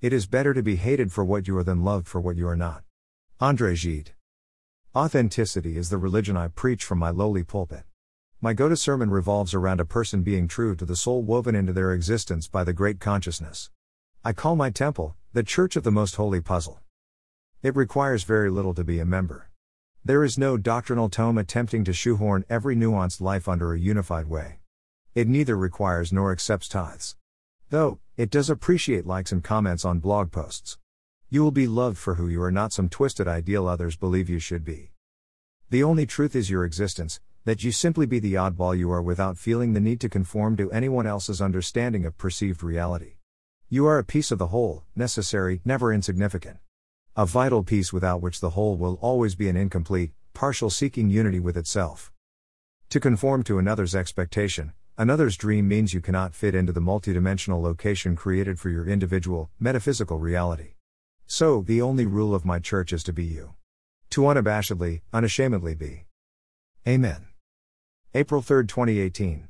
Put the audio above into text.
It is better to be hated for what you are than loved for what you are not. Andre Gide. Authenticity is the religion I preach from my lowly pulpit. My go to sermon revolves around a person being true to the soul woven into their existence by the great consciousness. I call my temple, the Church of the Most Holy Puzzle. It requires very little to be a member. There is no doctrinal tome attempting to shoehorn every nuanced life under a unified way. It neither requires nor accepts tithes. Though, it does appreciate likes and comments on blog posts. You will be loved for who you are, not some twisted ideal others believe you should be. The only truth is your existence, that you simply be the oddball you are without feeling the need to conform to anyone else's understanding of perceived reality. You are a piece of the whole, necessary, never insignificant. A vital piece without which the whole will always be an incomplete, partial seeking unity with itself. To conform to another's expectation, another's dream means you cannot fit into the multidimensional location created for your individual, metaphysical reality. So, the only rule of my church is to be you. To unabashedly, unashamedly be. Amen. April 3, 2018.